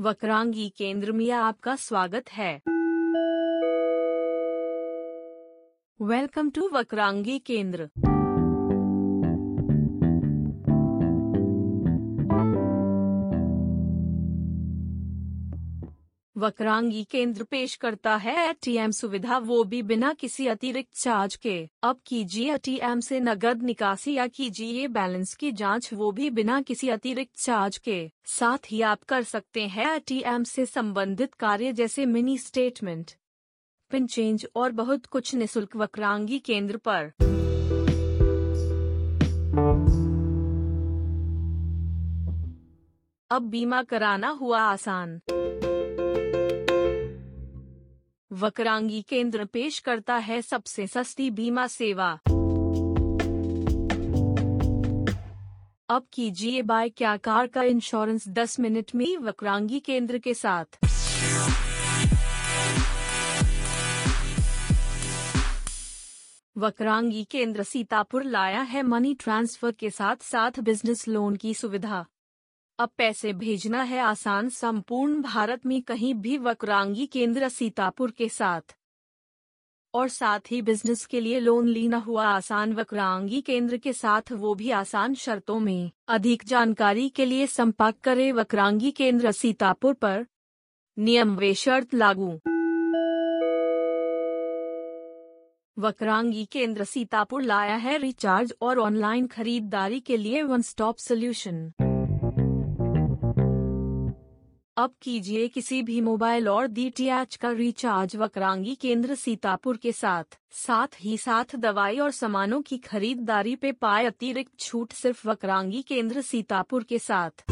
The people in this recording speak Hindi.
वक्रांगी केंद्र में आपका स्वागत है। वेलकम टू वक्रांगी केंद्र। वक्रांगी केंद्र पेश करता है एटीएम सुविधा वो भी बिना किसी अतिरिक्त चार्ज के। अब कीजिए एटीएम से नगद निकासी या कीजिए बैलेंस की जाँच वो भी बिना किसी अतिरिक्त चार्ज के। साथ ही आप कर सकते हैं एटीएम से संबंधित कार्य जैसे मिनी स्टेटमेंट, पिन चेंज और बहुत कुछ निशुल्क वक्रांगी केंद्र पर। अब बीमा कराना हुआ आसान। वक्रांगी केंद्र पेश करता है सबसे सस्ती बीमा सेवा। अब कीजिए बाय क्या कार का इंश्योरेंस 10 मिनट में वक्रांगी केंद्र के साथ। वक्रांगी केंद्र सीतापुर लाया है मनी ट्रांसफ़र के साथ साथ बिज़नेस लोन की सुविधा। अब पैसे भेजना है आसान संपूर्ण भारत में कहीं भी वक्रांगी केंद्र सीतापुर के साथ। और साथ ही बिज़नेस के लिए लोन लेना हुआ आसान वक्रांगी केंद्र के साथ वो भी आसान शर्तों में। अधिक जानकारी के लिए संपर्क करें वक्रांगी केंद्र सीतापुर पर। नियम वे शर्त लागू। वक्रांगी केंद्र सीतापुर लाया है रिचार्ज और ऑनलाइन खरीदारी के लिए वन स्टॉप सोल्यूशन अब कीजिए किसी भी मोबाइल और डीटीएच का रिचार्ज वक्रांगी केंद्र सीतापुर के साथ। साथ ही साथ दवाई और सामानों की खरीदारी पे पाए अतिरिक्त छूट सिर्फ़ वक्रांगी केंद्र सीतापुर के साथ।